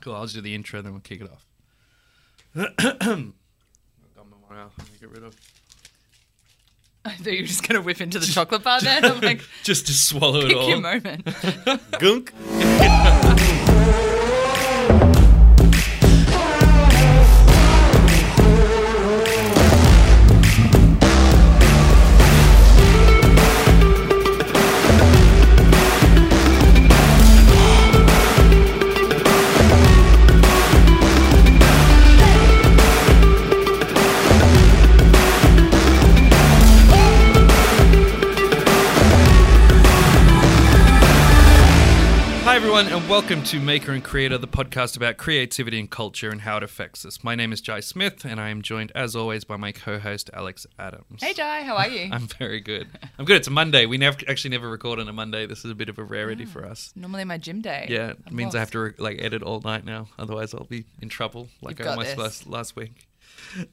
Cool. I'll just do the intro, then we'll kick it off. I've got my one. Let me Get rid of. I thought you were just going to whip into the chocolate bar then. I'm like, Just to swallow it pick all. your moment. Gunk. Welcome to Maker and Creator, the podcast about creativity and culture and how it affects us. My name is Jai Smith, and I am joined, as always, by my co-host Alex Adams. hey, Jai, how are you? I'm very good. I'm good. It's a Monday. We never actually never record on a Monday. This is a bit of a rarity for us. Normally my gym day. Yeah, it I'm means I have to like edit all night now. Otherwise, I'll be in trouble, like You've I almost this. last last week.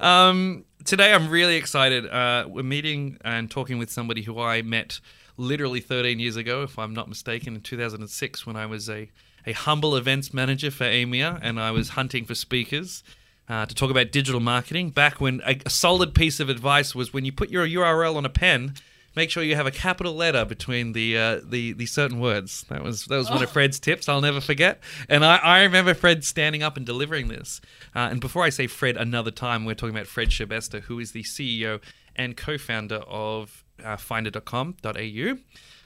Um, today, I'm really excited. Uh, we're meeting and talking with somebody who I met literally 13 years ago, if I'm not mistaken, in 2006 when I was a a humble events manager for EMEA and I was hunting for speakers. Uh, to talk about digital marketing, back when a, a solid piece of advice was when you put your URL on a pen, make sure you have a capital letter between the uh, the the certain words. That was that was one of Fred's tips. I'll never forget. And I, I remember Fred standing up and delivering this. Uh, and before I say Fred another time, we're talking about Fred Schebesta, who is the CEO and co-founder of uh, Finder.com.au,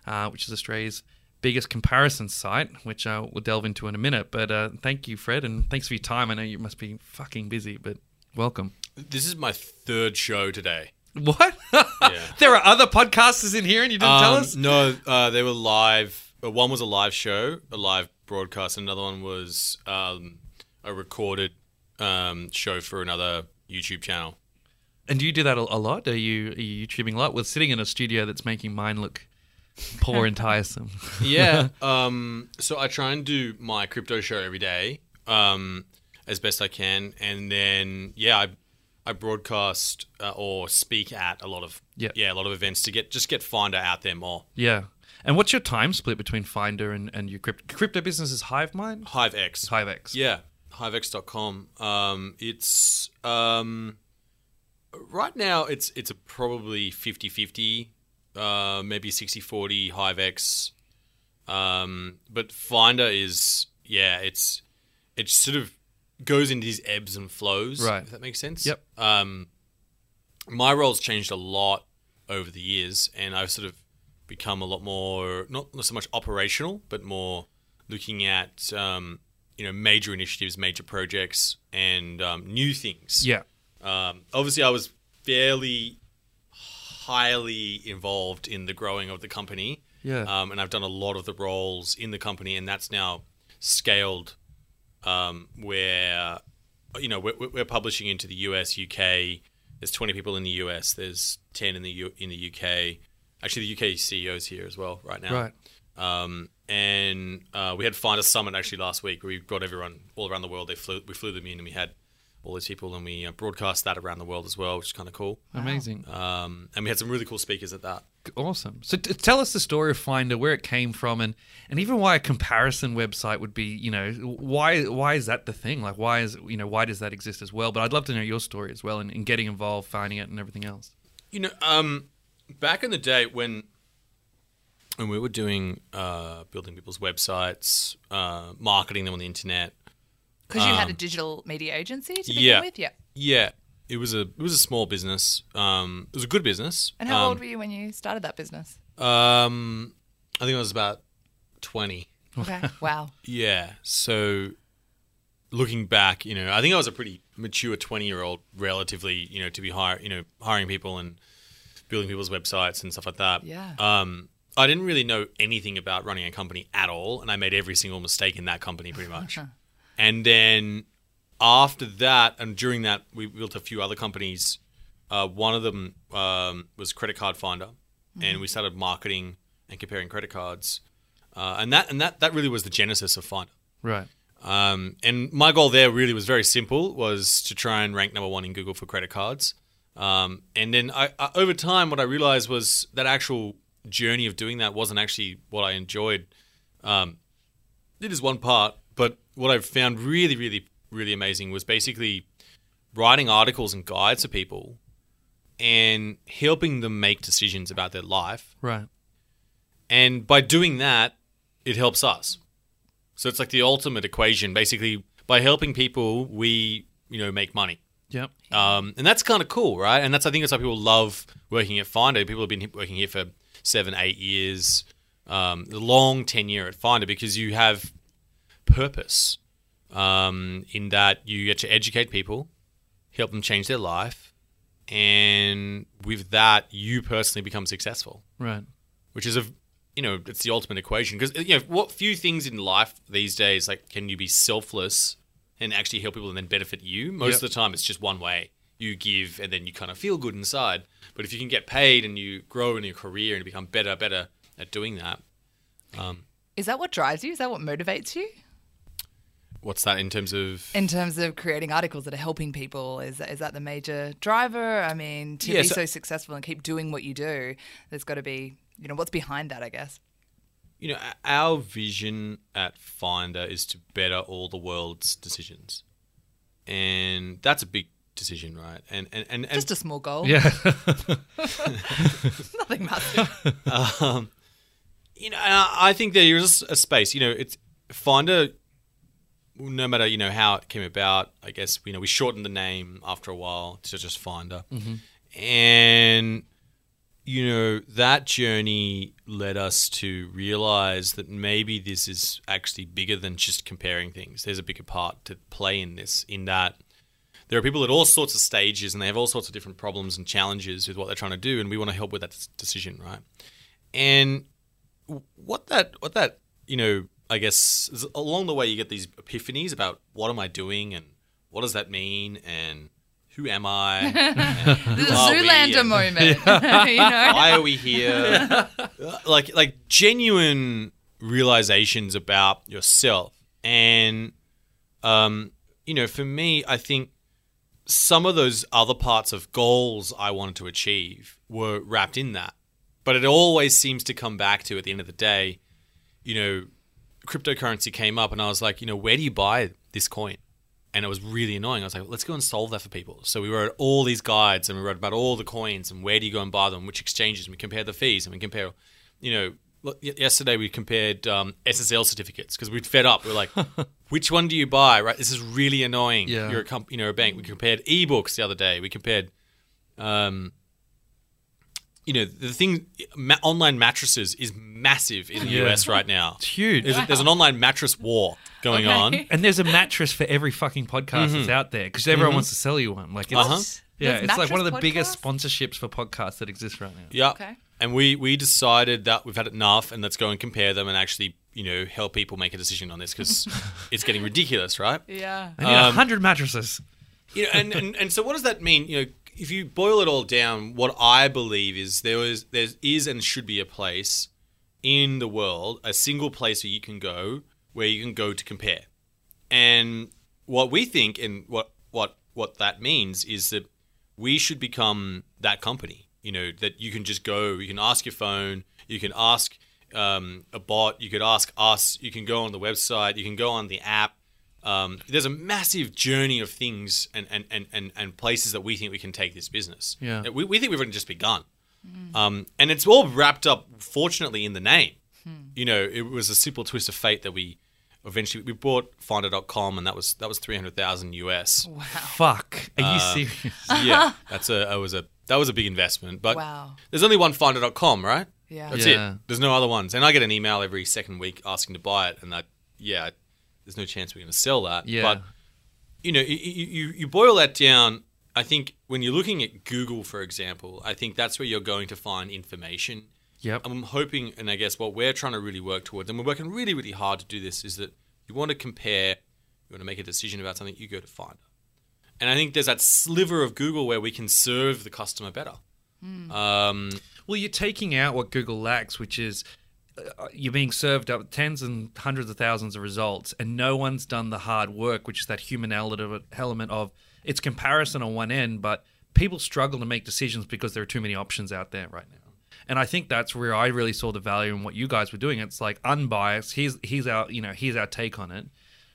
uh, which is Australia's biggest comparison site, which uh, we'll delve into in a minute. But uh, thank you, Fred, and thanks for your time. I know you must be fucking busy, but welcome. This is my third show today. What? there are other podcasters in here, and you didn't tell Um, us. No, uh, they were live. uh, One was a live show, a live broadcast. and Another one was um, a recorded um, show for another YouTube channel. And do you do that a, a lot? Are you are you YouTubing a lot? We're sitting in a studio that's making mine look poor and tiresome. Yeah. um, so I try and do my crypto show every day um, as best I can, and then yeah, I I broadcast uh, or speak at a lot of Yeah. yeah a lot of events to get just get Finder out there more. yeah. And what's your time split between Finder and, and your crypto, crypto business? Is HiveMind? HiveX. HiveX. Yeah, hivex.com. Um, it's um, right now it's it's a probably 50-50, uh, maybe 60-40 HiveX. Um, but Finder is yeah, it's it sort of goes into these ebbs and flows. Right. If that makes sense. Yep. Um, my role's changed a lot over the years, and I've sort of become a lot more not so much operational, but more looking at um, you know major initiatives, major projects, and um, new things. Yeah. Um, obviously, I was fairly highly involved in the growing of the company. Yeah. Um, and I've done a lot of the roles in the company, and that's now scaled um, where, you know, we're, we're publishing into the US, UK. There's 20 people in the US. There's 10 in the U- in the UK. Actually, the UK CEO's here as well right now. Right. Um, and uh, we had Finder Summit actually last week. We brought everyone all around the world. They flew, we flew them in, and we had all these people, and we uh, broadcast that around the world as well, which is kind of cool. Amazing. Um, and we had some really cool speakers at that. Awesome. So t- tell us the story of Finder, where it came from, and, and even why a comparison website would be, you know, why why is that the thing? Like, why is you know why does that exist as well? But I'd love to know your story as well, and, and getting involved, finding it, and everything else. You know, um, back in the day when when we were doing uh, building people's websites, uh, marketing them on the internet, Because you had a Um, digital media agency to begin yeah. with? Yeah. yeah, it was a it was a small business. Um, it was a good business. And how um, old were you when you started that business? Um, I think I was about twenty. Okay. wow. Yeah. So looking back, you know, I think I was a pretty mature 20 year old, relatively, you know, to be hire, you know, hiring people and building people's websites and stuff like that. Yeah. Um, I didn't really know anything about running a company at all, and I made every single mistake in that company pretty much. and then after that, and during that, we built a few other companies. Uh, one of them um, was Credit Card Finder, and we started marketing and comparing credit cards. Uh, and that and that that really was the genesis of Finder. Right. Um, and my goal there really was very simple: was to try and rank number one in Google for credit cards. Um, and then I, I, over time, what I realized was that actual journey of doing that wasn't actually what I enjoyed. Um, it is one part, but what I've found really, really, really amazing was basically writing articles and guides for people and helping them make decisions about their life. Right. And by doing that, it helps us. So it's like the ultimate equation. Basically, by helping people, we, you know, make money. Yep. Um, and that's kind of cool, right? And that's I think that's why people love working at Finder. People have been working here for seven, eight years, um, long tenure at Finder because you have purpose um, in that you get to educate people, help them change their life, and with that, you personally become successful, Right. which is a you know it's the ultimate equation because you know what few things in life these days like can you be selfless and actually help people and then benefit you most Yep. of the time it's just one way you give and then you kind of feel good inside but if you can get paid and you grow in your career and become better better at doing that Is that what drives you? Is that what motivates you? What's that in terms of In terms of creating articles that are helping people, is that, is that the major driver? I mean, to Yeah, be so- so successful and keep doing what you do, there's got to be, you know, what's behind that, I guess. you know our vision at finder is to better all the world's decisions and that's a big decision right and and and, and Just a small goal. Yeah. Nothing massive. um, you know, and I I think there is a space. You know, it's Finder. No matter you know how it came about, I guess you know we shortened the name after a while to just Finder, mm-hmm. and you know that journey led us to realize that maybe this is actually bigger than just comparing things. There's a bigger part to play in this. In that there are people at all sorts of stages and they have all sorts of different problems and challenges with what they're trying to do, and we want to help with that decision, right? And what that what that you know I guess along the way you get these epiphanies about what am I doing and what does that mean and who am I? The who are we, Zoolander and moment. you know? Why are we here? like like genuine realizations about yourself and um you know for me I think some of those other parts of goals I wanted to achieve were wrapped in that. But it always seems to come back to at the end of the day, you know, cryptocurrency came up and I was like, you know, where do you buy this coin? And it was really annoying. I was like, let's go and solve that for people. So we wrote all these guides and we wrote about all the coins and where do you go and buy them, which exchanges, and we compare the fees and we compare, you know, yesterday we compared um, SSL certificates because we'd fed up. We are like, which one do you buy? Right, this is really annoying. Yeah. You're a comp- you know a bank. We compared ebooks the other day. We compared, um, you know, the thing ma- online mattresses is massive in the Yeah. US right now. It's huge. There's, there's an online mattress war going Okay. on. And there's a mattress for every fucking podcast that's out there because everyone wants to sell you one. Like, it's, Uh-huh. yeah, There's it's like one of the mattress biggest sponsorships for podcasts that exist right now. Yeah. Okay. And we we decided that we've had enough, and let's go and compare them, and actually, you know, help people make a decision on this because it's getting ridiculous, right? Yeah. I need a Um, hundred mattresses. you know, and, and and so what does that mean? You know, if you boil it all down, what I believe is there is there is and should be a place in the world, a single place where you can go where you can go to compare. And what we think and what what what that means is that we should become that company. You know, that you can just go, you can ask your phone, you can ask um, a bot, you could ask us, you can go on the website, you can go on the app. Um, there's a massive journey of things and, and, and, and, and places that we think we can take this business. Yeah. We, we think we've only just begun. Um, and it's all wrapped up, fortunately, in the name. You know, it was a simple twist of fate that we eventually we bought Finder.com, and that was that was three hundred thousand US. Wow. Fuck. Are you Uh, serious? yeah, that's a that was a that was a big investment. But Wow. there's only one Finder.com, right? Yeah. That's Yeah. it. There's no other ones. And I get an email every second week asking to buy it, and that yeah, there's no chance we're going to sell that. Yeah. But you know, you, you you boil that down. I think when you're looking at Google, for example, I think that's where you're going to find information. Yep. I'm hoping, and I guess what we're trying to really work towards, and we're working really, really hard to do this, is that you want to compare, you want to make a decision about something, you go to Finder. And I think there's that sliver of Google where we can serve the customer better. Um, Well, you're taking out what Google lacks, which is you're being served up tens and hundreds of thousands of results, and no one's done the hard work, which is that human element element of it's comparison on one end, but people struggle to make decisions because there are too many options out there right now. And I think that's where I really saw the value in what you guys were doing. It's like unbiased. Here's here's our you know here's our take on it.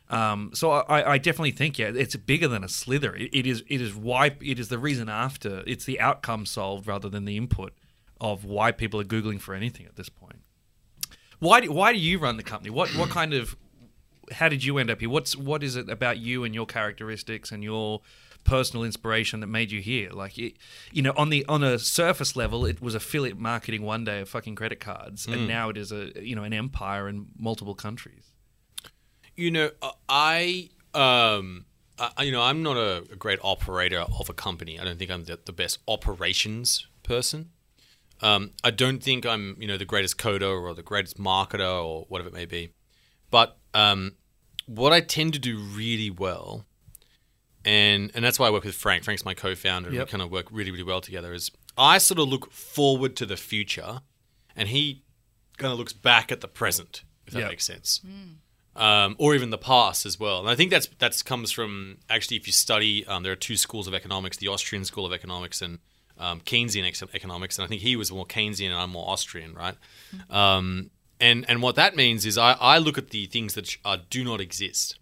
Um, so I, I definitely think yeah, it's bigger than a slither. It, it is it is why it is the reason after. It's the outcome solved rather than the input of why people are googling for anything at this point. Why do, why do you run the company? What what kind of how did you end up here? What's what is it about you and your characteristics and your personal inspiration that made you here? Like, it, you know, on the on a surface level, it was affiliate marketing one day of fucking credit cards, and now it is a you know an empire in multiple countries. You know, uh, I, um, I, you know, I'm not a, a great operator of a company. I don't think I'm the, the best operations person. Um, I don't think I'm, you know, the greatest coder or the greatest marketer or whatever it may be. But um, what I tend to do really well, and and that's why I work with Frank. Frank's my co-founder, and we kind of work really, really well together. Is I sort of look forward to the future, and he kind of looks back at the present, if that Yep. makes sense um, or even the past as well. And I think that's that's comes from actually if you study, um, there are two schools of economics: the Austrian school of economics and um, Keynesian ex- economics. And I think he was more Keynesian and I'm more Austrian, right? Um, and and what that means is I, I look at the things that uh, do not exist,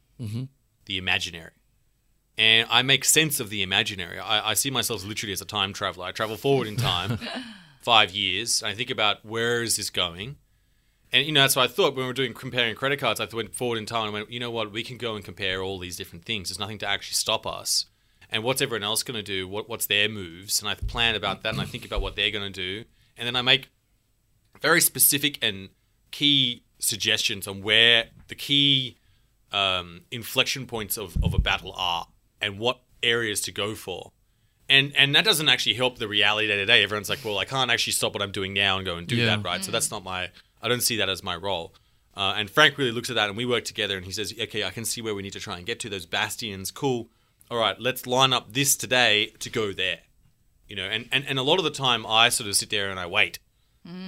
the imaginary. And I make sense of the imaginary. I, I see myself literally as a time traveler. I travel forward in time, five years. And I think about where is this going, and you know, that's what I thought when we were doing comparing credit cards. I went forward in time and went, you know what, we can go and compare all these different things. There's nothing to actually stop us. And what's everyone else going to do? What, what's their moves? And I plan about that, and I think about what they're going to do, and then I make very specific and key suggestions on where the key um, inflection points of, of a battle are and what areas to go for. And and that doesn't actually help the reality day to day. Everyone's like, well, I can't actually stop what I'm doing now and go and do Yeah. that, right? So that's not my. I don't see that as my role. Uh, and Frank really looks at that, and we work together. And he says, okay, I can see where we need to try and get to those bastions. Cool. All right, let's line up this today to go there. You know, and, and, and a lot of the time I sort of sit there and I wait.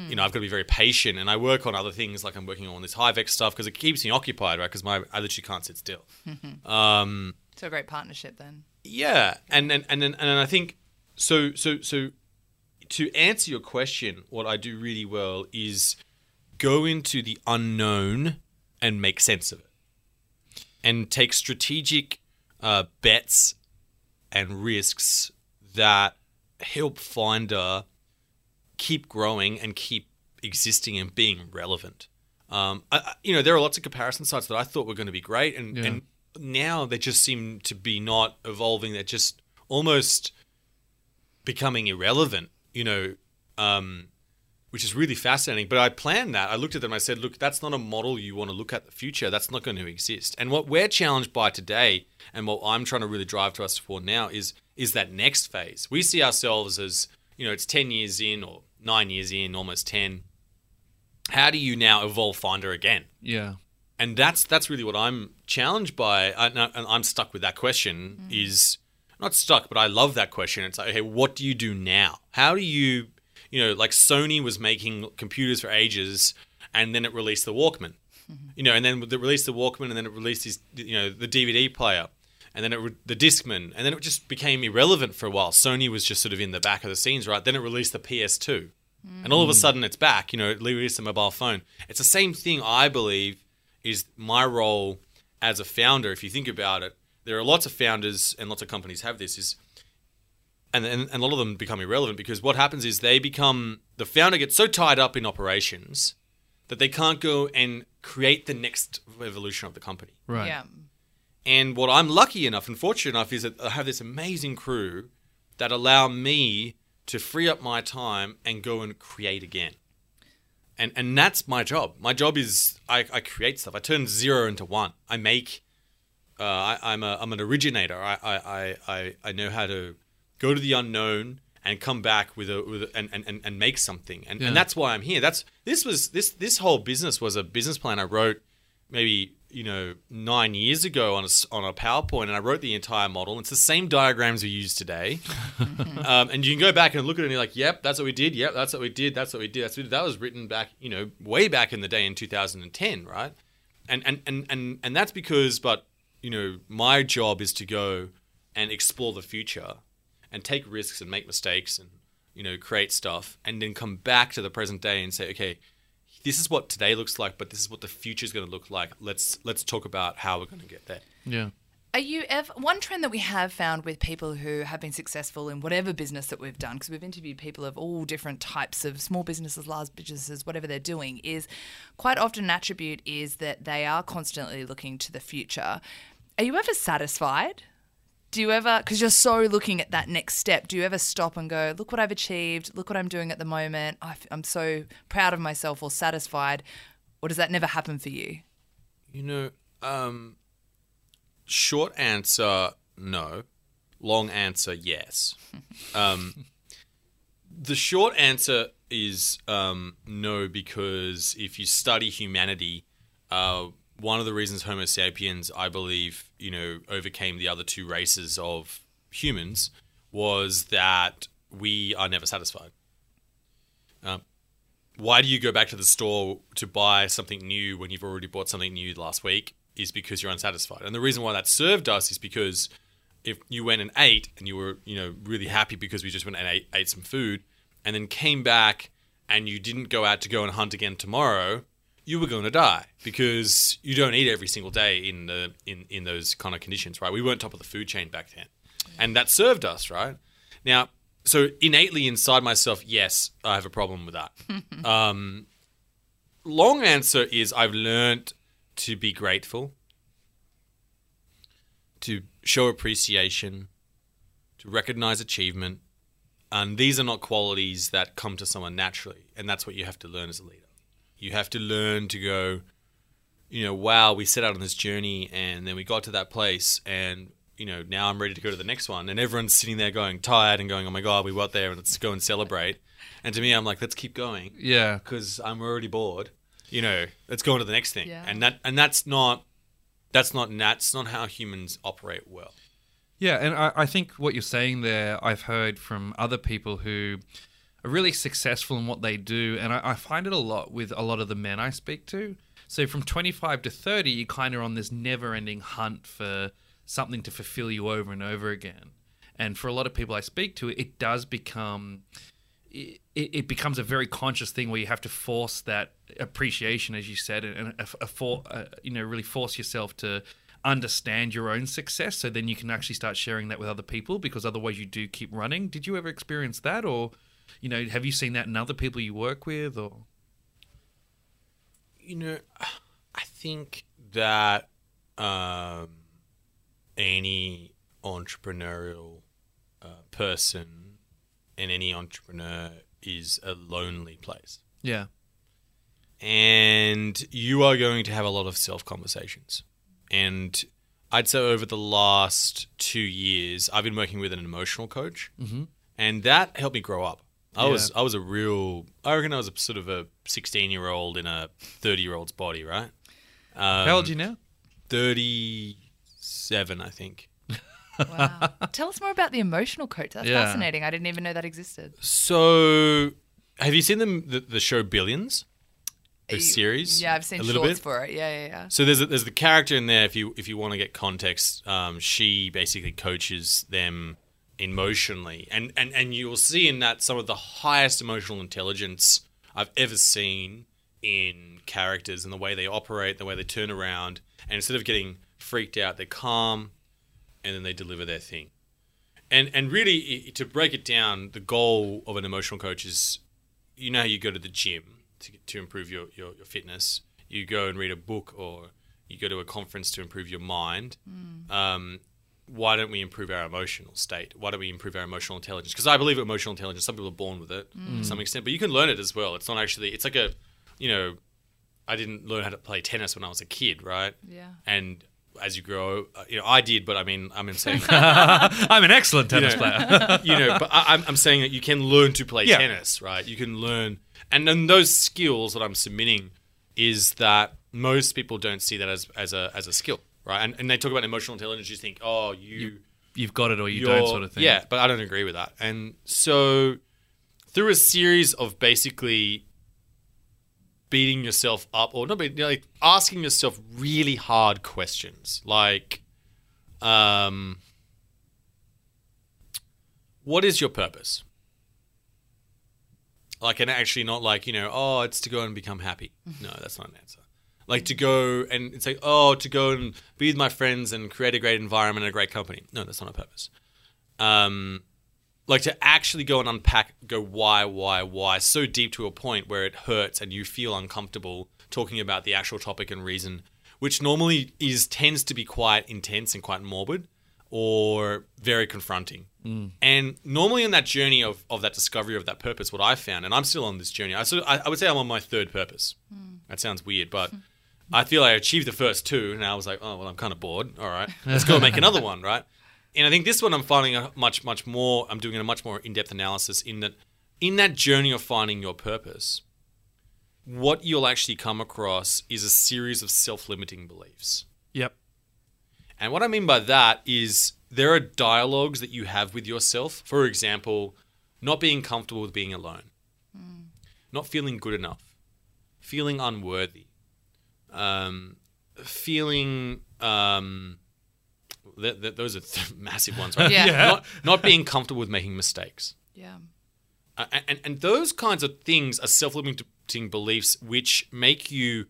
You know, I've got to be very patient, and I work on other things like I'm working on this Hivex stuff because it keeps me occupied, right? Because my I literally can't sit still. Um, So a great partnership then. yeah, and and and then and then I think so so so to answer your question, what I do really well is go into the unknown and make sense of it, and take strategic uh, bets and risks that help Finder keep growing and keep existing and being relevant. Um, I, you know, there are lots of comparison sites that I thought were going to be great, and, Yeah. and now they just seem to be not evolving. They're just almost becoming irrelevant. You know, um, which is really fascinating. But I planned that. I looked at them. I said, "Look, that's not a model you want to look at the future. That's not going to exist." And what we're challenged by today, and what I'm trying to really drive to us for now, is is that next phase. We see ourselves as you know, it's ten years in or nine years in, almost ten. How do you now evolve Finder again? Yeah. and that's that's really what I'm challenged by, I- and I- and I'm stuck with that question. Mm. Is not stuck, but I love that question. It's like, okay, what do you do now? How do you, you know, like Sony was making computers for ages, and then it released the Walkman, you know, and then it released the Walkman, and then it released this, you know, the DVD player, and then it re- the Discman, and then it just became irrelevant for a while. Sony was just sort of in the back of the scenes, right? Then it released the PS2. And all of a mm. sudden it's back, you know, it released a mobile phone. It's the same thing, I believe, is my role as a founder. If you think about it, there are lots of founders and lots of companies have this is and, and, and a lot of them become irrelevant because what happens is they become the founder gets so tied up in operations that they can't go and create the next evolution of the company. Right. Yeah. And what I'm lucky enough and fortunate enough is that I have this amazing crew that allow me to free up my time and go and create again. And and that's my job. My job is I, I create stuff. I turn zero into one. I make. Uh, I, I'm a I'm an originator. I, I, I, I, I know how to go to the unknown and come back with a with a, and, and, and make something. And, Yeah. and that's why I'm here. That's this was this this whole business was a business plan I wrote maybe you know nine years ago on a, on a PowerPoint, and I wrote the entire model. It's the same diagrams we use today, um, and you can go back and look at it, and you're like, "Yep, that's what we did. Yep, that's what we did. That's what we did. That's what we did. that was written back, you know, way back in the day in 2010, right?" And and and and and that's because, but you know, my job is to go and explore the future, and take risks and make mistakes, and you know, create stuff, and then come back to the present day and say, "Okay, this is what today looks like, but this is what the future is going to look like. Let's let's talk about how we're going to get there. Yeah. Are you ever one trend that we have found with people who have been successful in whatever business that we've done because we've interviewed people of all different types of small businesses, large businesses, whatever they're doing is quite often an attribute is that they are constantly looking to the future. Are you ever satisfied? Do you ever because you're so looking at that next step, do you ever stop and go, look what I've achieved, look what I'm doing at the moment. I, am so proud of myself or satisfied. Or does that never happen for you? You know, um, short answer no, long answer yes. um, the short answer is um, no because if you study humanity, uh, one of the reasons Homo sapiens, I believe, you know, overcame the other two races of humans was that we are never satisfied. Um, why do you go back to the store to buy something new when you've already bought something new last week? Is because you're unsatisfied. And the reason why that served us is because if you went and ate and you were, you know, really happy because we just went and ate, ate some food and then came back and you didn't go out to go and hunt again tomorrow, you were going to die because you don't eat every single day in the in in those kind of conditions, right? We weren't top of the food chain back then, and that served us, right? Now, so innately inside myself, yes, I have a problem with that. um, long answer is I've learned to be grateful, to show appreciation, to recognize achievement, and these are not qualities that come to someone naturally, and that's what you have to learn as a leader. You have to learn to go, you know, wow, we set out on this journey and then we got to that place and you know, now I'm ready to go to the next one. And everyone's sitting there going tired and going, oh my God, we got there and let's go and celebrate. And to me, I'm like, let's keep going Yeah. because I'm already bored. You know, let's go on to the next thing. Yeah. And that and that's not that's not that's not how humans operate well. Yeah, and I, I think what you're saying there, I've heard from other people who are really successful in what they do, and I, I find it a lot with a lot of the men I speak to. So from 25 to 30, you're kind of on this never-ending hunt for something to fulfill you over and over again. And for a lot of people I speak to, it does become it, it becomes a very conscious thing where you have to force that appreciation, as you said, and a, a for, you know really force yourself to understand your own success, so then you can actually start sharing that with other people. Because otherwise, you do keep running. Did you ever experience that, or you know, have you seen that in other people you work with, or you know, I think that um, any entrepreneurial uh, person and any entrepreneur is a lonely place. yeah, And you are going to have a lot of self conversations. And I'd say over the last two years, I've been working with an emotional coach, mm-hmm. and that helped me grow up. I Yeah. was I was a real I reckon I was a sort of a sixteen year old in a thirty year old's body, right? Um, how old are you now? Thirty seven, I think. Wow. Tell us more about the emotional coach. That's Yeah. fascinating. I didn't even know that existed. So, have you seen the the, the show Billions? The series? Yeah, I've seen a little shorts bit. for it. Yeah, yeah, yeah. So there's a, there's the character in there. If you if you want to get context, um, she basically coaches them emotionally, and and and you will see in that some of the highest emotional intelligence I've ever seen in characters and the way they operate, the way they turn around, and instead of getting freaked out, they're calm, and then they deliver their thing. And and really, to break it down, the goal of an emotional coach is, you know, how you go to the gym to to improve your your, your fitness. You go and read a book, or you go to a conference to improve your mind. Um, why don't we improve our emotional state? Why don't we improve our emotional intelligence? Because I believe emotional intelligence. Some people are born with it to some extent, but you can learn it as well. It's not actually. It's like a, you know, I didn't learn how to play tennis when I was a kid, right? Yeah. And as you grow, uh, you know, I did, but I mean, I'm saying, I'm an excellent tennis know. player. you know, but I, I'm, I'm saying that you can learn to play Yeah. tennis, right? You can learn, and then those skills that I'm submitting is that most people don't see that as, as a as a skill, right? And, and they talk about emotional intelligence. You think, oh, you, You've got it or you don't, sort of thing. Yeah, but I don't agree with that. And so, through a series of basically beating yourself up, or not, beating, like asking yourself really hard questions, like, um, what is your purpose? Like, and actually not like, you know, oh, it's to go and become happy. No, that's not an answer. Like to go and it's like, oh, to go and be with my friends and create a great environment and a great company. No, that's not a purpose. Um, like to actually go and unpack, go why, why, why, so deep to a point where it hurts and you feel uncomfortable talking about the actual topic and reason, which normally is tends to be quite intense and quite morbid or very confronting. And normally in that journey of, of that discovery of that purpose, what I found, and I'm still on this journey, I, sort of- I, I would say I'm on my third purpose. That sounds weird, but I feel I achieved the first two, and I was like, oh, well, I'm kind of bored. All right, let's go make another one, right? And I think this one I'm finding a much, much more, I'm doing a much more in depth analysis in that, in that journey of finding your purpose, what you'll actually come across is a series of self limiting beliefs. Yep. And what I mean by that is there are dialogues that you have with yourself. For example, not being comfortable with being alone, hmm. not feeling good enough, feeling unworthy, um, feeling. Um, th- th- those are th- massive ones, right? Yeah. Yeah. Not, not being comfortable with making mistakes. Yeah. Uh, and, and those kinds of things are self-limiting beliefs which make you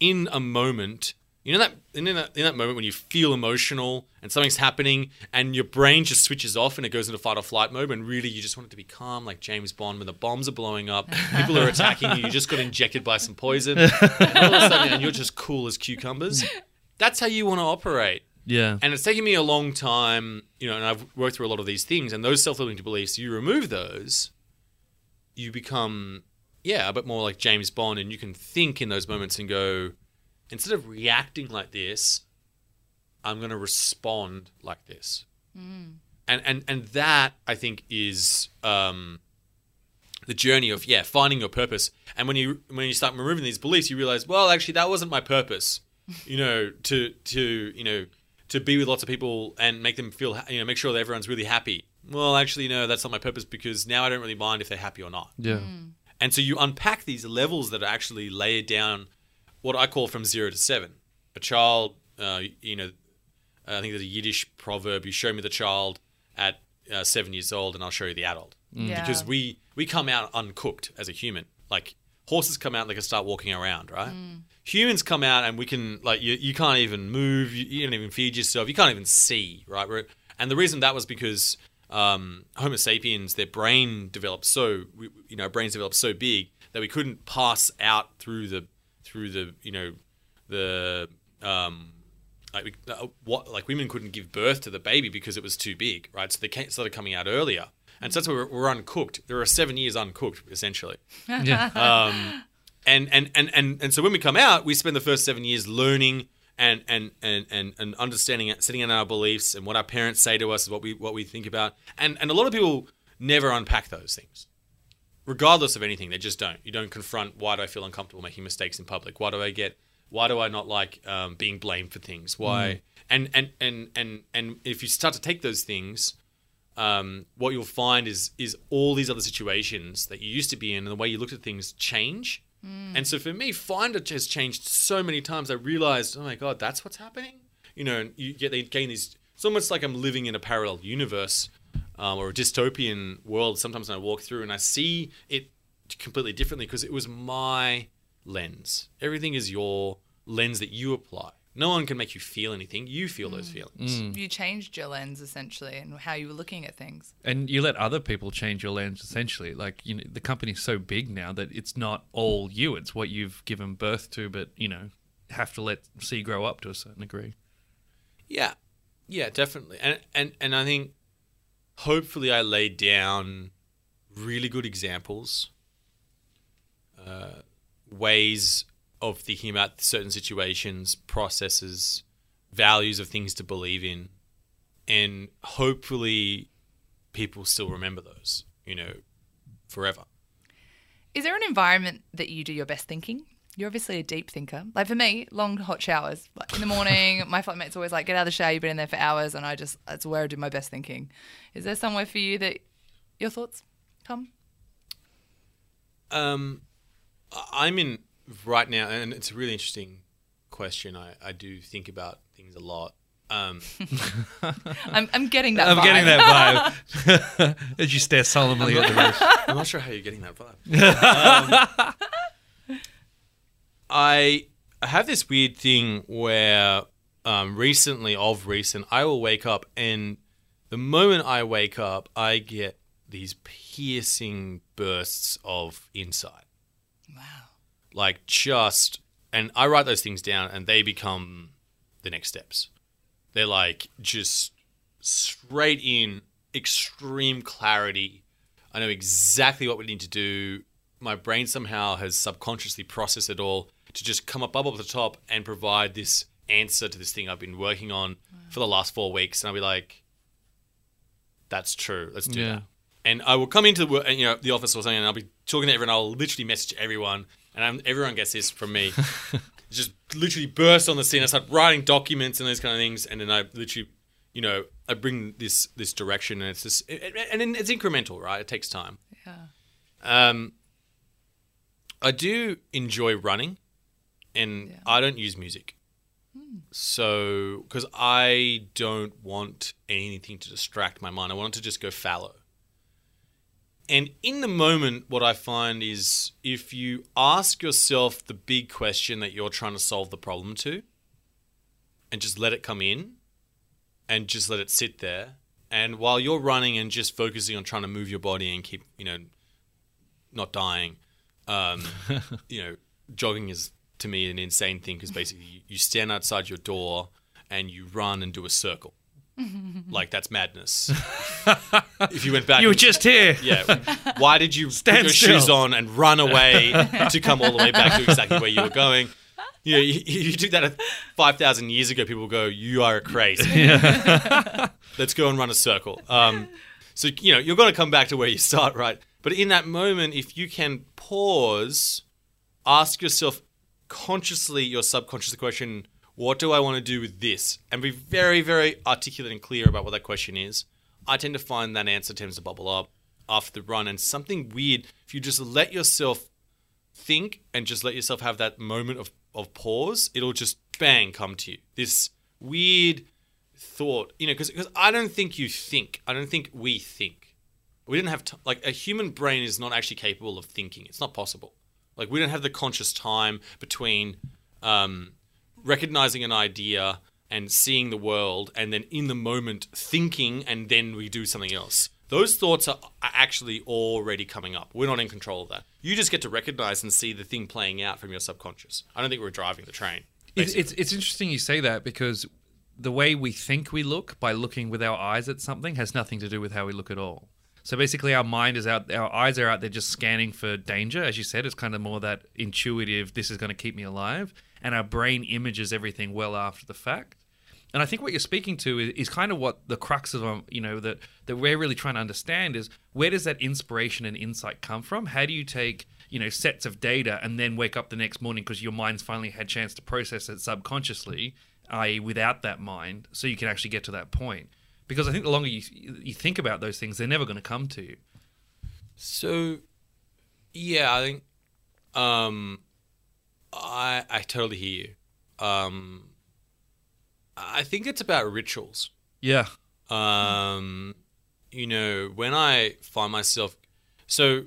in a moment you know that in that, in that moment when you feel emotional and something's happening and your brain just switches off and it goes into fight or flight mode and really you just want it to be calm like James Bond when the bombs are blowing up people are attacking you you just got injected by some poison and all of a sudden and you're just cool as cucumbers that's how you want to operate Yeah. and it's taken me a long time, you know, and I've worked through a lot of these things, and those self limiting beliefs, you remove those, you become, yeah, a bit more like James Bond, and you can think in those moments and go, instead of reacting like this, I'm going to respond like this. And, and, and that, I think, is um, the journey of, yeah, finding your purpose. And when you, when you start removing these beliefs, you realize, well, actually, that wasn't my purpose you know, to to you know, to be with lots of people and make them feel, you know, make sure that everyone's really happy. Well, actually, no, that's not my purpose because now I don't really mind if they're happy or not. Yeah. And so you unpack these levels that are actually layered down, what I call from zero to seven. A child, uh, you know, I think there's a Yiddish proverb: "You show me the child at uh, seven years old, and I'll show you the adult." Yeah. Because we we come out uncooked as a human. Like horses come out, and they can start walking around, right? Humans come out, and we can like you, you can't even move, you, you don't even feed yourself, you can't even see, right? We're- And the reason that was because um, Homo sapiens, their brain developed so we- you know, brains developed so big that we couldn't pass out through the through the you know the um, like uh, what like women couldn't give birth to the baby because it was too big, right? So they came, started coming out earlier, and so that's why we're, we're uncooked. There are seven years uncooked essentially, Yeah. Um, and and and and and so when we come out, we spend the first seven years learning. And, and, and, and, and understanding it, setting in our beliefs and what our parents say to us what we what we think about. And and a lot of people never unpack those things regardless of anything. They just don't. You don't confront why do I feel uncomfortable making mistakes in public? Why do I get? Why do I not like um, being blamed for things? Why? And and and and and if you start to take those things, um, what you'll find is is all these other situations that you used to be in and the way you looked at things change. And so for me, Finder has changed so many times. I realized, oh my god, that's what's happening. You know, and you get they gain these. It's almost like I'm living in a parallel universe um, or a dystopian world. Sometimes when I walk through and I see it completely differently because it was my lens. Everything is your lens that you apply. No one can make you feel anything. You feel those feelings. You changed your lens essentially and how you were looking at things. And you let other people change your lens essentially. Like, you know, the company's so big now that it's not all you, it's what you've given birth to, but, you know, have to let see grow up to a certain degree. Yeah, yeah, definitely. And and and I think hopefully I laid down really good examples, uh, ways of thinking about certain situations, processes, values of things to believe in, and hopefully people still remember those. You know, forever. Is there an environment that you do your best thinking? You're obviously a deep thinker. Like for me, long hot showers. Like in the morning, my flatmate's always like, get out of the shower, you've been in there for hours, and I just, that's where I do my best thinking. Is there somewhere for you that your thoughts come? Um, I- I'm in right now, and it's a really interesting question. I, I do think about things a lot. Um, I'm, I'm getting that. I'm vibe. getting that vibe as you stare solemnly at the roof. I'm not sure how you're getting that vibe. Um, I have this weird thing where um, recently, of recent, I will wake up and the moment I wake up, I get these piercing bursts of insight. Wow. Like just, and I write those things down and they become the next steps. They're like just straight in, extreme clarity. I know exactly what we need to do. My brain somehow has subconsciously processed it all to just come up, bubble up the top and provide this answer to this thing I've been working on for the last four weeks. And I'll be like, that's true. Let's do Yeah. that. And I will come into the you know, the office or something, and I'll be talking to everyone. I'll literally message everyone, and I'm, everyone gets this from me. just literally burst on the scene. I start writing documents and those kind of things, and then I literally, you know, I bring this this direction, and it's just, and then it's incremental, right? It takes time. Yeah. Um, I do enjoy running, and Yeah. I don't use music. So, because I don't want anything to distract my mind, I want it to just go fallow. And in the moment, what I find is if you ask yourself the big question that you're trying to solve the problem to, and just let it come in, and just let it sit there, and while you're running and just focusing on trying to move your body and keep, you know, not dying, um, you know, jogging is to me an insane thing because basically you, you stand outside your door and you run and do a circle. like that's madness. if you went back, You were and- just here. yeah. Why did you Stand put your still. shoes on and run away to come all the way back to exactly where you were going? You know, you, you did that five thousand years ago. People go, "You are crazy." Let's go and run a circle. Um, so you know you're going to come back to where you start, right? But in that moment, if you can pause, ask yourself consciously your subconscious question, "What do I want to do with this?" and be very, very articulate and clear about what that question is. I tend to find that answer tends to bubble up after the run, and something weird. If you just let yourself think and just let yourself have that moment of, of pause, it'll just bang come to you. This weird thought, you know, because I don't think you think. I don't think we think. We didn't have t- like a human brain is not actually capable of thinking. It's not possible. Like we don't have the conscious time between um, recognizing an idea and seeing the world, and then in the moment thinking, and then we do something else. Those thoughts are actually already coming up. We're not in control of that. You just get to recognize and see the thing playing out from your subconscious. I don't think we're driving the train. It's, it's it's interesting you say that because the way we think we look by looking with our eyes at something has nothing to do with how we look at all. So basically, our mind is out, our eyes are out there just scanning for danger. As you said, it's kind of more that intuitive, this is going to keep me alive. And our brain images everything well after the fact. And I think what you're speaking to is, is kind of what the crux of, um, you know, that, that we're really trying to understand is where does that inspiration and insight come from? How do you take, you know, sets of data and then wake up the next morning because your mind's finally had chance to process it subconsciously, i.e., without that mind, so you can actually get to that point. Because I think the longer you you think about those things, they're never going to come to you. So, yeah, I think um, I I totally hear you. Um, I think it's about rituals. Yeah. Um, you know, when I find myself, so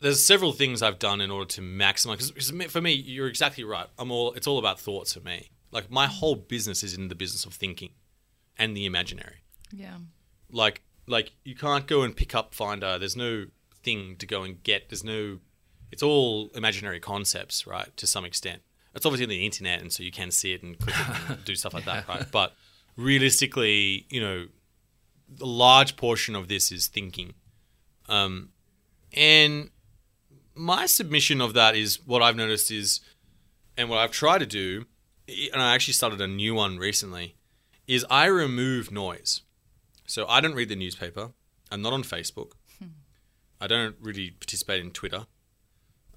there's several things I've done in order to maximize. Because for me, you're exactly right. I'm all. It's all about thoughts for me. Like my whole business is in the business of thinking, and the imaginary. Yeah. Like like you can't go and pick up Finder. There's no thing to go and get. There's no. It's all imaginary concepts, right? To some extent. It's obviously on the internet, and so you can see it and click it and do stuff like that, right? But realistically, you know, a large portion of this is thinking. Um, and my submission of that is what I've noticed is, and what I've tried to do, and I actually started a new one recently, is I remove noise. So I don't read the newspaper. I'm not on Facebook. I don't really participate in Twitter.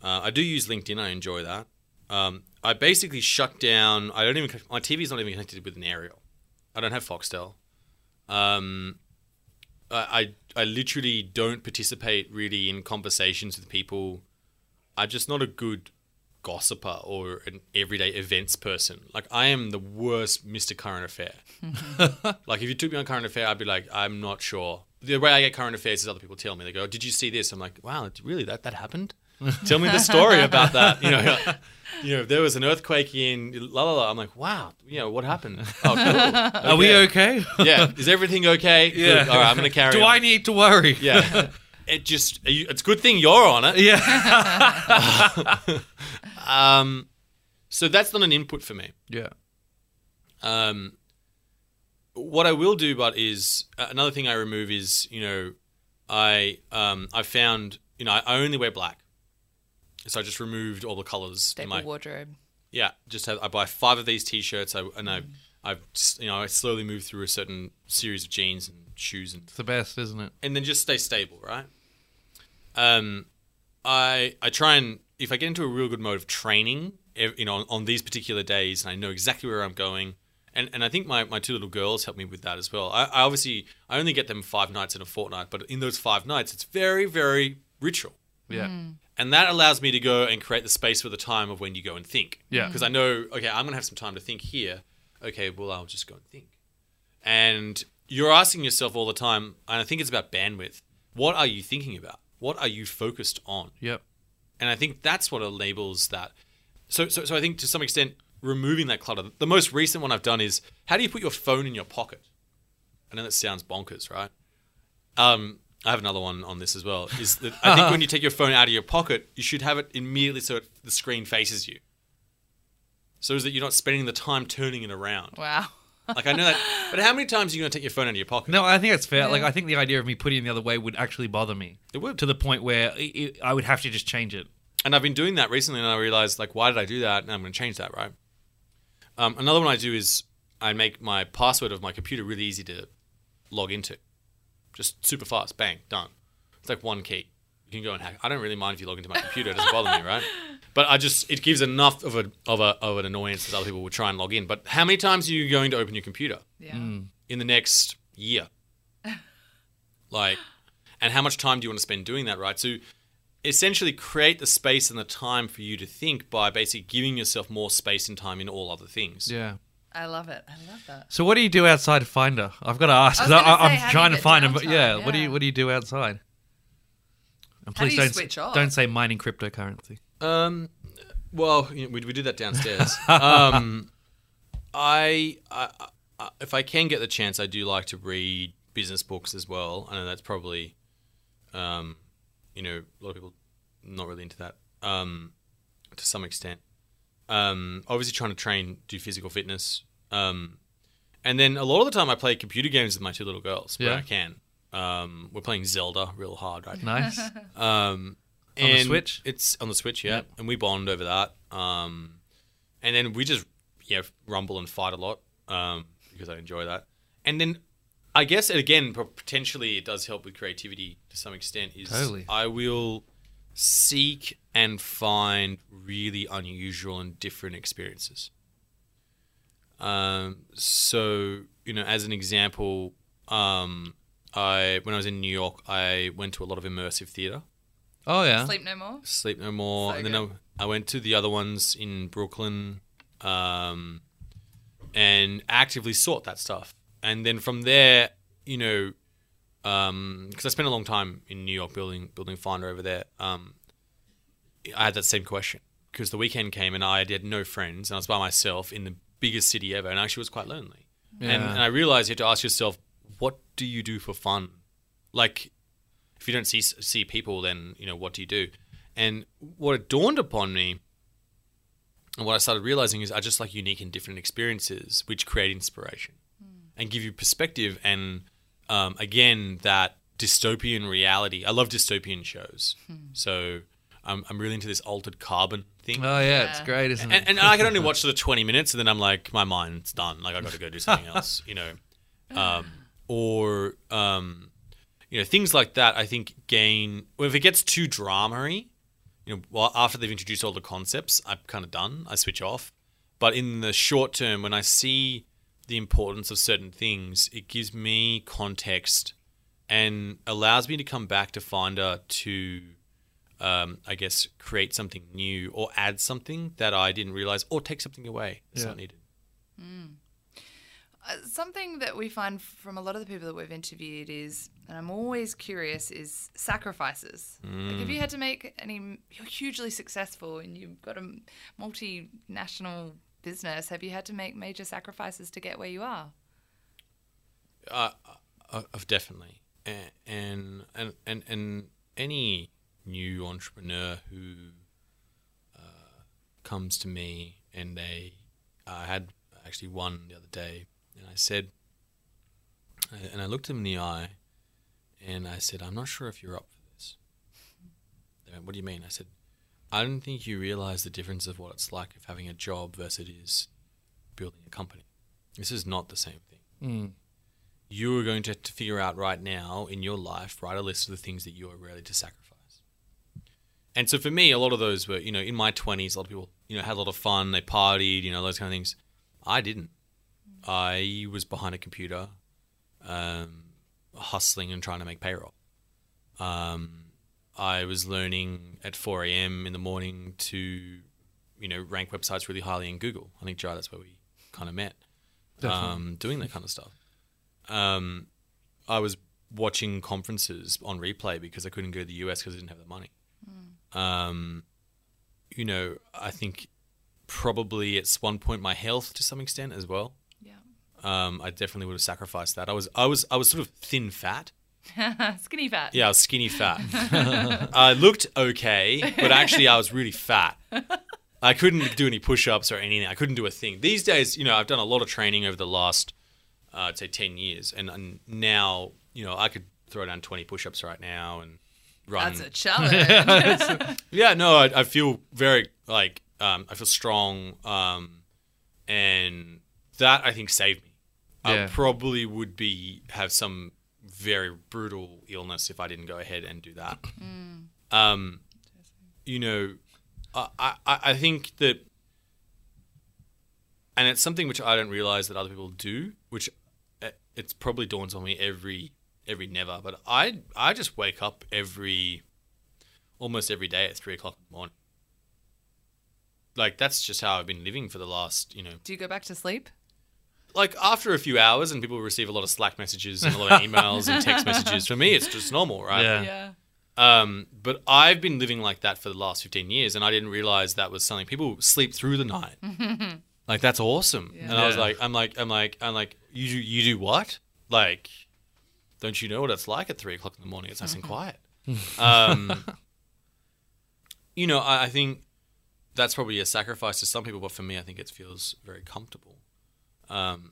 Uh, I do use LinkedIn. I enjoy that. Um, I basically shut down. I don't even. My TV is not even connected with an aerial. I don't have Foxtel. Um, I, I I literally don't participate really in conversations with people. I'm just not a good gossiper or an everyday events person. Like I am the worst Mr. Current Affair. like if you took me on current affair, I'd be like, I'm not sure. The way I get current affairs is other people tell me. They go, "Did you see this?" I'm like, "Wow, really? That that happened? tell me the story about that." You know, you know, there was an earthquake in la la la. I'm like, "Wow, you know, what happened?" Oh, cool. Are we Okay. okay? yeah, is everything okay? Good. All right, I'm gonna carry. Do on. I need to worry? Yeah. It just you- it's a good thing you're on it. Yeah. Um, so that's not an input for me. Yeah. Um, what I will do, but is uh, another thing I remove is you know, I um I found you know I only wear black, so I just removed all the colors in my wardrobe. yeah. Just have I buy five of these t-shirts I, and I I've just, you know I slowly move through a certain series of jeans and shoes and It's the best, isn't it? and then just stay stable, right? Um, I I try and if I get into a real good mode of training, you know, on, on these particular days, and I know exactly where I'm going, and and I think my, my two little girls help me with that as well. I, I obviously I only get them five nights in a fortnight, but in those five nights, it's very very ritual, Yeah. and that allows me to go and create the space for the time of when you go and think. Yeah. because I know okay, I'm gonna have some time to think here. Okay, well I'll just go and think and you're asking yourself all the time, and I think it's about bandwidth. What are you thinking about? What are you focused on? Yep. And I think that's what enables that. So, so, so I think to some extent, removing that clutter. The most recent one I've done is how do you put your phone in your pocket? I know that sounds bonkers, right? Um, I have another one on this as well. Is that I think when you take your phone out of your pocket, you should have it immediately so it, the screen faces you, so is that you're not spending the time turning it around. Wow. Like I know that, but how many times are you going to take your phone out of your pocket? No, I think that's fair. Like, I think the idea of me putting it the other way would actually bother me It would. to the point where it, it, I would have to just change it. And I've been doing that recently, and I realized like, why did I do that? And I'm going to change that, right? Um, another one I do is I make my password of my computer really easy to log into, just super fast, bang, done. It's like one key. You can go and hack. I don't really mind if you log into my computer; it doesn't bother me, right? But I just it gives enough of a of a of an annoyance that other people will try and log in. But how many times are you going to open your computer? Yeah. Hmm. in the next year. like, and how much time do you want to spend doing that, right? So, essentially, create the space and the time for you to think by basically giving yourself more space and time in all other things. Yeah. I love it. I love that. So what do you do outside of Finder? I've got to ask I was 'cause gonna I, say, am trying to find them. But downtime? yeah, what do you what do you do outside? And How do please you don't switch off? don't say mining cryptocurrency. Um, well, you know, we, we did that downstairs. um, I, I, I, if I can get the chance, I do like to read business books as well. I know that's probably, um, you know, a lot of people not really into that um, to some extent. Um, obviously, trying to train, do physical fitness, um, and then a lot of the time I play computer games with my two little girls when Yeah. I can. Um, we're playing Zelda real hard right now. Nice. Um, On the Switch? It's on the Switch, yeah. Yep. And we bond over that. Um, and then we just yeah rumble and fight a lot um, because I enjoy that. And then I guess again potentially it does help with creativity to some extent. Is Totally. I will seek and find really unusual and different experiences. Um, so you know, as an example, um, I when I was in New York, I went to a lot of immersive theater. Oh yeah. Sleep no more. Sleep No More, So and then. I, I went to the other ones in Brooklyn, um, and actively sought that stuff. And then from there, you know, because I spent a long time in New York building building Finder over there, um, I had that same question because the weekend came and I had no friends and I was by myself in the biggest city ever, and I actually was quite lonely. And, and I realized you have to ask yourself, what do you do for fun? Like, if you don't see see people, then you know what do you do? And what it dawned upon me, and what I started realizing is I just like unique and different experiences, which create inspiration and give you perspective. And um, again, that dystopian reality. I love dystopian shows, so I'm I'm really into this altered carbon thing. Oh yeah, it's great, isn't it? And, and I can only watch sort of 20 minutes and then I'm like, my mind's done. Like, i got to go do something else, you know. Um, or, um, you know, things like that, I think gain. Well, if it gets too dramery, you know, well, after they've introduced all the concepts, I'm kind of done. I switch off. But in the short term, when I see the importance of certain things, it gives me context and allows me to come back to Finder to um, I guess, create something new or add something that I didn't realize, or take something away that's Yeah. not needed. Uh, something that we find from a lot of the people that we've interviewed is, and I'm always curious, is sacrifices. Like, have you had to make any? You're hugely successful, and you've got a multinational business. Have you had to make major sacrifices to get where you are? Uh, uh, uh, definitely, and and and and, and any new entrepreneur who uh, comes to me and they I had actually one the other day, and I said, and I looked him in the eye, and I said, I'm not sure if you're up for this. They went, what do you mean? I said, I don't think you realize the difference of what it's like of having a job versus it is building a company. This is not the same thing Mm. you are going to have to figure out right now in your life, write a list of the things that you are ready to sacrifice. And so for me, a lot of those were, you know, in my 20s, a lot of people, you know, had a lot of fun, they partied, you know, those kind of things. I didn't. I was behind a computer, um, hustling and trying to make payroll. Um, I was learning at 4 a.m. in the morning to, you know, rank websites really highly in Google. I think, Jai, that's where we kind of met um, doing that kind of stuff. Um, I was watching conferences on replay because I couldn't go to the US because I didn't have the money. Um, you know, I think probably at one point my health to some extent as well. Um, I definitely would have sacrificed that. I was, I was, I was sort of thin fat. Skinny fat. Yeah, I was skinny fat. I looked okay, but actually I was really fat. I couldn't do any push-ups or anything. I couldn't do a thing. These days, you know, I've done a lot of training over the last, uh, I'd say, ten years, and, and now, you know, I could throw down twenty push-ups right now and run. That's a challenge. Yeah, no, I, I feel very like um, I feel strong, um, and that I think saved me. Yeah. I probably would be have some very brutal illness if I didn't go ahead and do that. Um, you know, I, I I think that, and it's something which I don't realize that other people do, which uh, it's probably dawns on me every every never, but I I just wake up every almost every day at three o'clock in the morning. Like that's just how I've been living for the last, you know, Do you go back to sleep? Like after a few hours, and people receive a lot of Slack messages and a lot of emails and text messages. For me, it's just normal, right? Yeah. Yeah. Um, but I've been living like that for the last fifteen years, and I didn't realize that was something people sleep through the night. like that's awesome. And I was like, I'm like, I'm like, I'm like, you do, you do what? Like, don't you know what it's like at three o'clock in the morning? It's nice and quiet. Um, you know, I, I think that's probably a sacrifice to some people, but for me, I think it feels very comfortable. Um,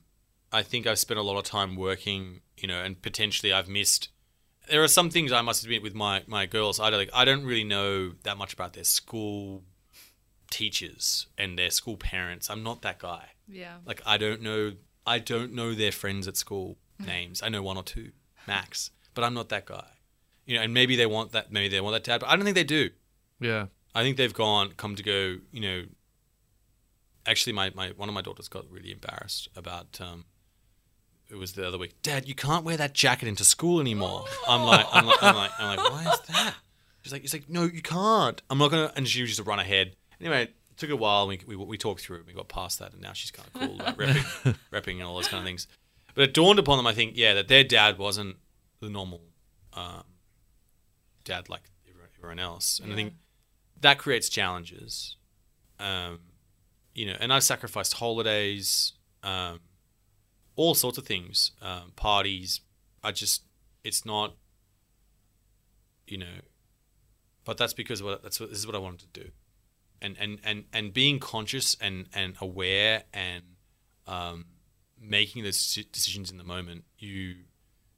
I think I've spent a lot of time working, you know, and potentially I've missed. There are some things I must admit with my my girls. I don't like. I don't really know that much about their school teachers and their school parents. I'm not that guy. Yeah. Like I don't know. I don't know their friends at school names. I know one or two max, but I'm not that guy. You know, and maybe they want that. Maybe they want that dad, but I don't think they do. Yeah. I think they've gone come to go. You know, actually, my, my one of my daughters got really embarrassed about. Um, it was the other week. Dad, you can't wear that jacket into school anymore. I'm like, I'm like, I'm like, I'm like, why is that? She's like, it's like, no, you can't. I'm not gonna. And she was just run ahead. Anyway, it took a while. We we, we talked through it. We got past that, and now she's kind of cool about repping, repping and all those kind of things. But it dawned upon them, I think, yeah, that their dad wasn't the normal um, dad like everyone- everyone else, and I think that creates challenges. Um, you know, and I've sacrificed holidays, um, all sorts of things, um, parties. I just, it's not, you know, but that's because what that's what this is what I wanted to do, and and and and being conscious and and aware and um, making those decisions in the moment, you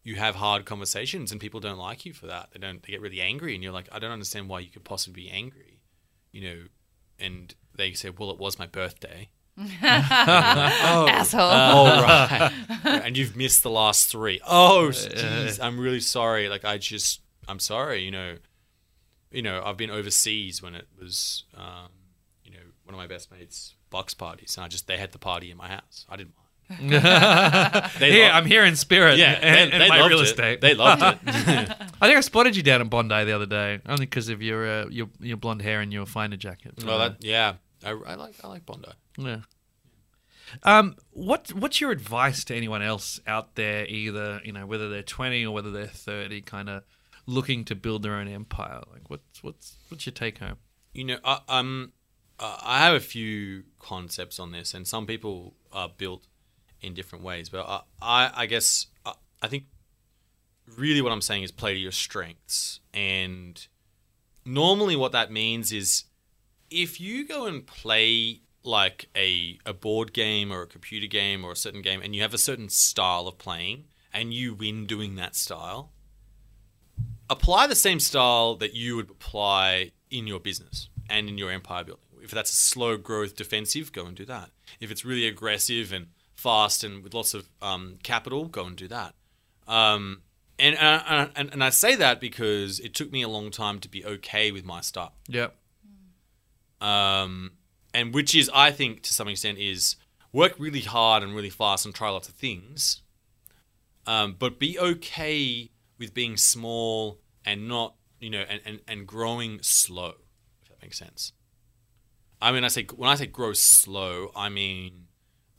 you have hard conversations and people don't like you for that. They don't. They get really angry, and you're like, I don't understand why you could possibly be angry, you know. And they say, well, it was my birthday. oh, Asshole. Oh right. and you've missed the last three. Oh, jeez, I'm really sorry. Like I just, I'm sorry. You know, you know, I've been overseas when it was, um, you know, one of my best mates' box parties, and I just they had the party in my house. I didn't mind. They Here, loved- I'm here in spirit. yeah, and, they, and they my real it. estate. They loved it. I think I spotted you down in Bondi the other day, only because of your uh, your your blonde hair and your Finder jacket. well, that, yeah, I, I like I like Bondi. Yeah. Um, what what's your advice to anyone else out there, either you know whether they're twenty or whether they're thirty, kind of looking to build their own empire? Like, what's what's what's your take home? You know, I, um, uh, I have a few concepts on this, and some people are built in different ways. But I, I, I guess I, I think really what I'm saying is play to your strengths. And normally, what that means is if you go and play like a a board game or a computer game or a certain game, and you have a certain style of playing, and you win doing that style, apply the same style that you would apply in your business and in your empire building. If that's a slow growth defensive, go and do that. If it's really aggressive and fast and with lots of um, capital, go and do that. Um, and, and, and and I say that because it took me a long time to be okay with my style. Yep. Um, and which is, I think, to some extent, is work really hard and really fast and try lots of things, um, but be okay with being small and not, you know, and, and, and growing slow, if that makes sense. I mean, I say when I say grow slow, I mean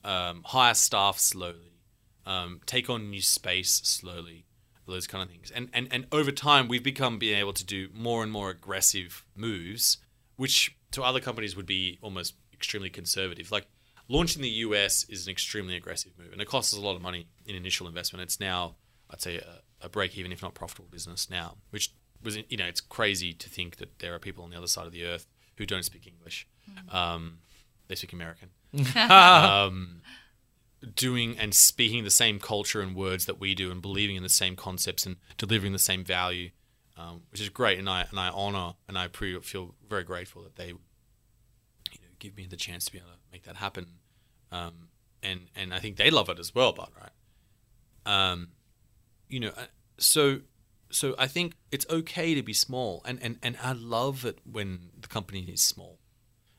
um, hire staff slowly, um, take on new space slowly, those kind of things. And, and and over time, we've become being able to do more and more aggressive moves, which to other companies would be almost extremely conservative. Like launching the US is an extremely aggressive move, and it costs us a lot of money in initial investment. It's now, I'd say, a, a break even, if not profitable business now, which was, you know, it's crazy to think that there are people on the other side of the earth who don't speak English. Um, they speak American. um, doing and speaking the same culture and words that we do, and believing in the same concepts and delivering the same value, um, which is great. And I and I honor and I pre- feel very grateful that they, you know, give me the chance to be able to make that happen. Um, and and I think they love it as well, but right. Um, you know, uh, so so I think it's okay to be small, and and and I love it when the company is small.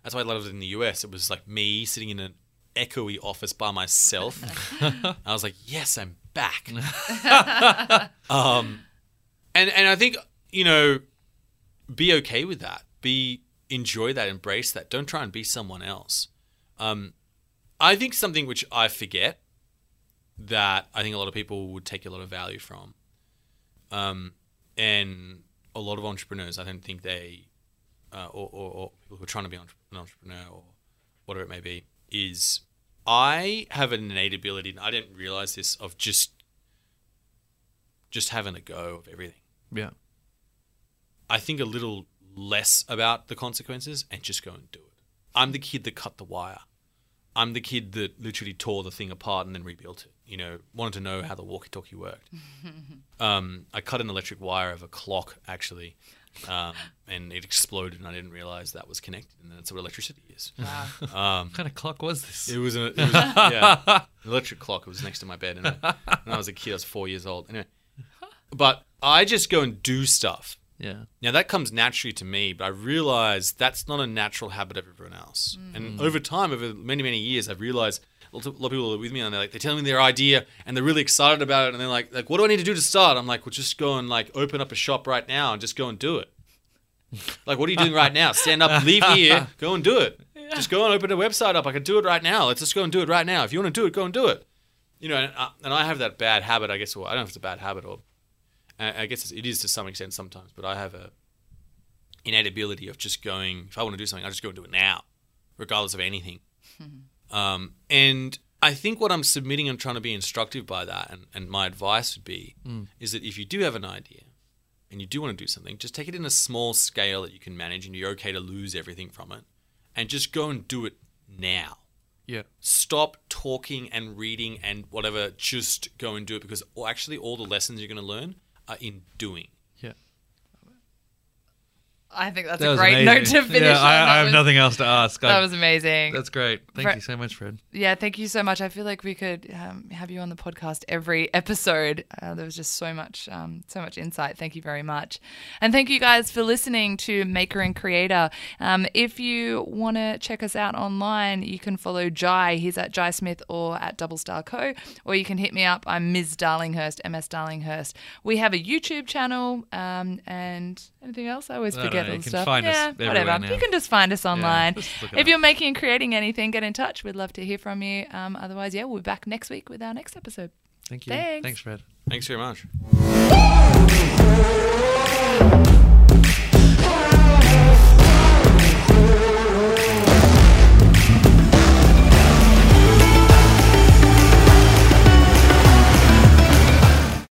That's why I loved it in the US. It was like me sitting in an echoey office by myself. I was like, yes, I'm back. um, and and I think you know, be okay with that. Be enjoy that, embrace that. Don't try and be someone else. Um, I think something which I forget that I think a lot of people would take a lot of value from, um, and a lot of entrepreneurs, I don't think they, uh, or, or, or people who are trying to be an entrepreneur or whatever it may be, is I have an innate ability, and I didn't realize this, of just just having a go of everything. Yeah. I think a little less about the consequences and just go and do it. I'm the kid that cut the wire. I'm the kid that literally tore the thing apart and then rebuilt it. You know, wanted to know how the walkie-talkie worked. um, I cut an electric wire of a clock actually, um, and it exploded, and I didn't realize that was connected, and that's what electricity is. Um, What kind of clock was this? it was, a, it was yeah, an electric clock. It was next to my bed, and I, when I was a kid, I was four years old. Anyway, but I just go and do stuff. Yeah. Now that comes naturally to me, but I realize that's not a natural habit of everyone else. Mm. And mm. over time, over many many years, I've realized a lot of a lot of people are with me and they're like, they're telling me their idea and they're really excited about it, and they're like, like, what do I need to do to start? I'm like, well, just go and like open up a shop right now and just go and do it. like, what are you doing right now? Stand up, leave here, go and do it. Just go and open a website up. I can do it right now. Let's just go and do it right now. If you want to do it, go and do it. You know, and, I- and I have that bad habit, I guess. Or I don't know if it's a bad habit or I I guess it is to some extent sometimes, but I have a innate ability of just going. If I want to do something, I just go and do it now, regardless of anything. um, and I think what I'm submitting, I'm trying to be instructive by that, and, and my advice would be is that if you do have an idea and you do want to do something, just take it in a small scale that you can manage, and you're okay to lose everything from it, and just go and do it now Yeah. stop talking and reading and whatever just go and do it because actually all the lessons you're going to learn are in doing. I think that's That a great amazing. note to finish. Yeah, on. I, I have was- nothing else to ask. That I- was amazing. that's great. Thank Fre- you so much, Fred. Yeah, thank you so much. I feel like we could um, have you on the podcast every episode. Uh, there was just so much, um, so much insight. Thank you very much, and thank you guys for listening to Maker and Creator. Um, if you want to check us out online, you can follow Jai. He's at Jai Smith or at Double Star Co. Or you can hit me up. I'm Ms. Darlinghurst, MS Darlinghurst. We have a YouTube channel um, and anything else. I always forget know, you can stuff. find us yeah, everywhere whatever. now. You can just find us online. just look it if up. you're making and creating anything, get in touch. We'd love to hear from you. Um, otherwise, yeah, we'll be back next week with our next episode. Thank you. Thanks. Thanks, Fred. Thanks very much.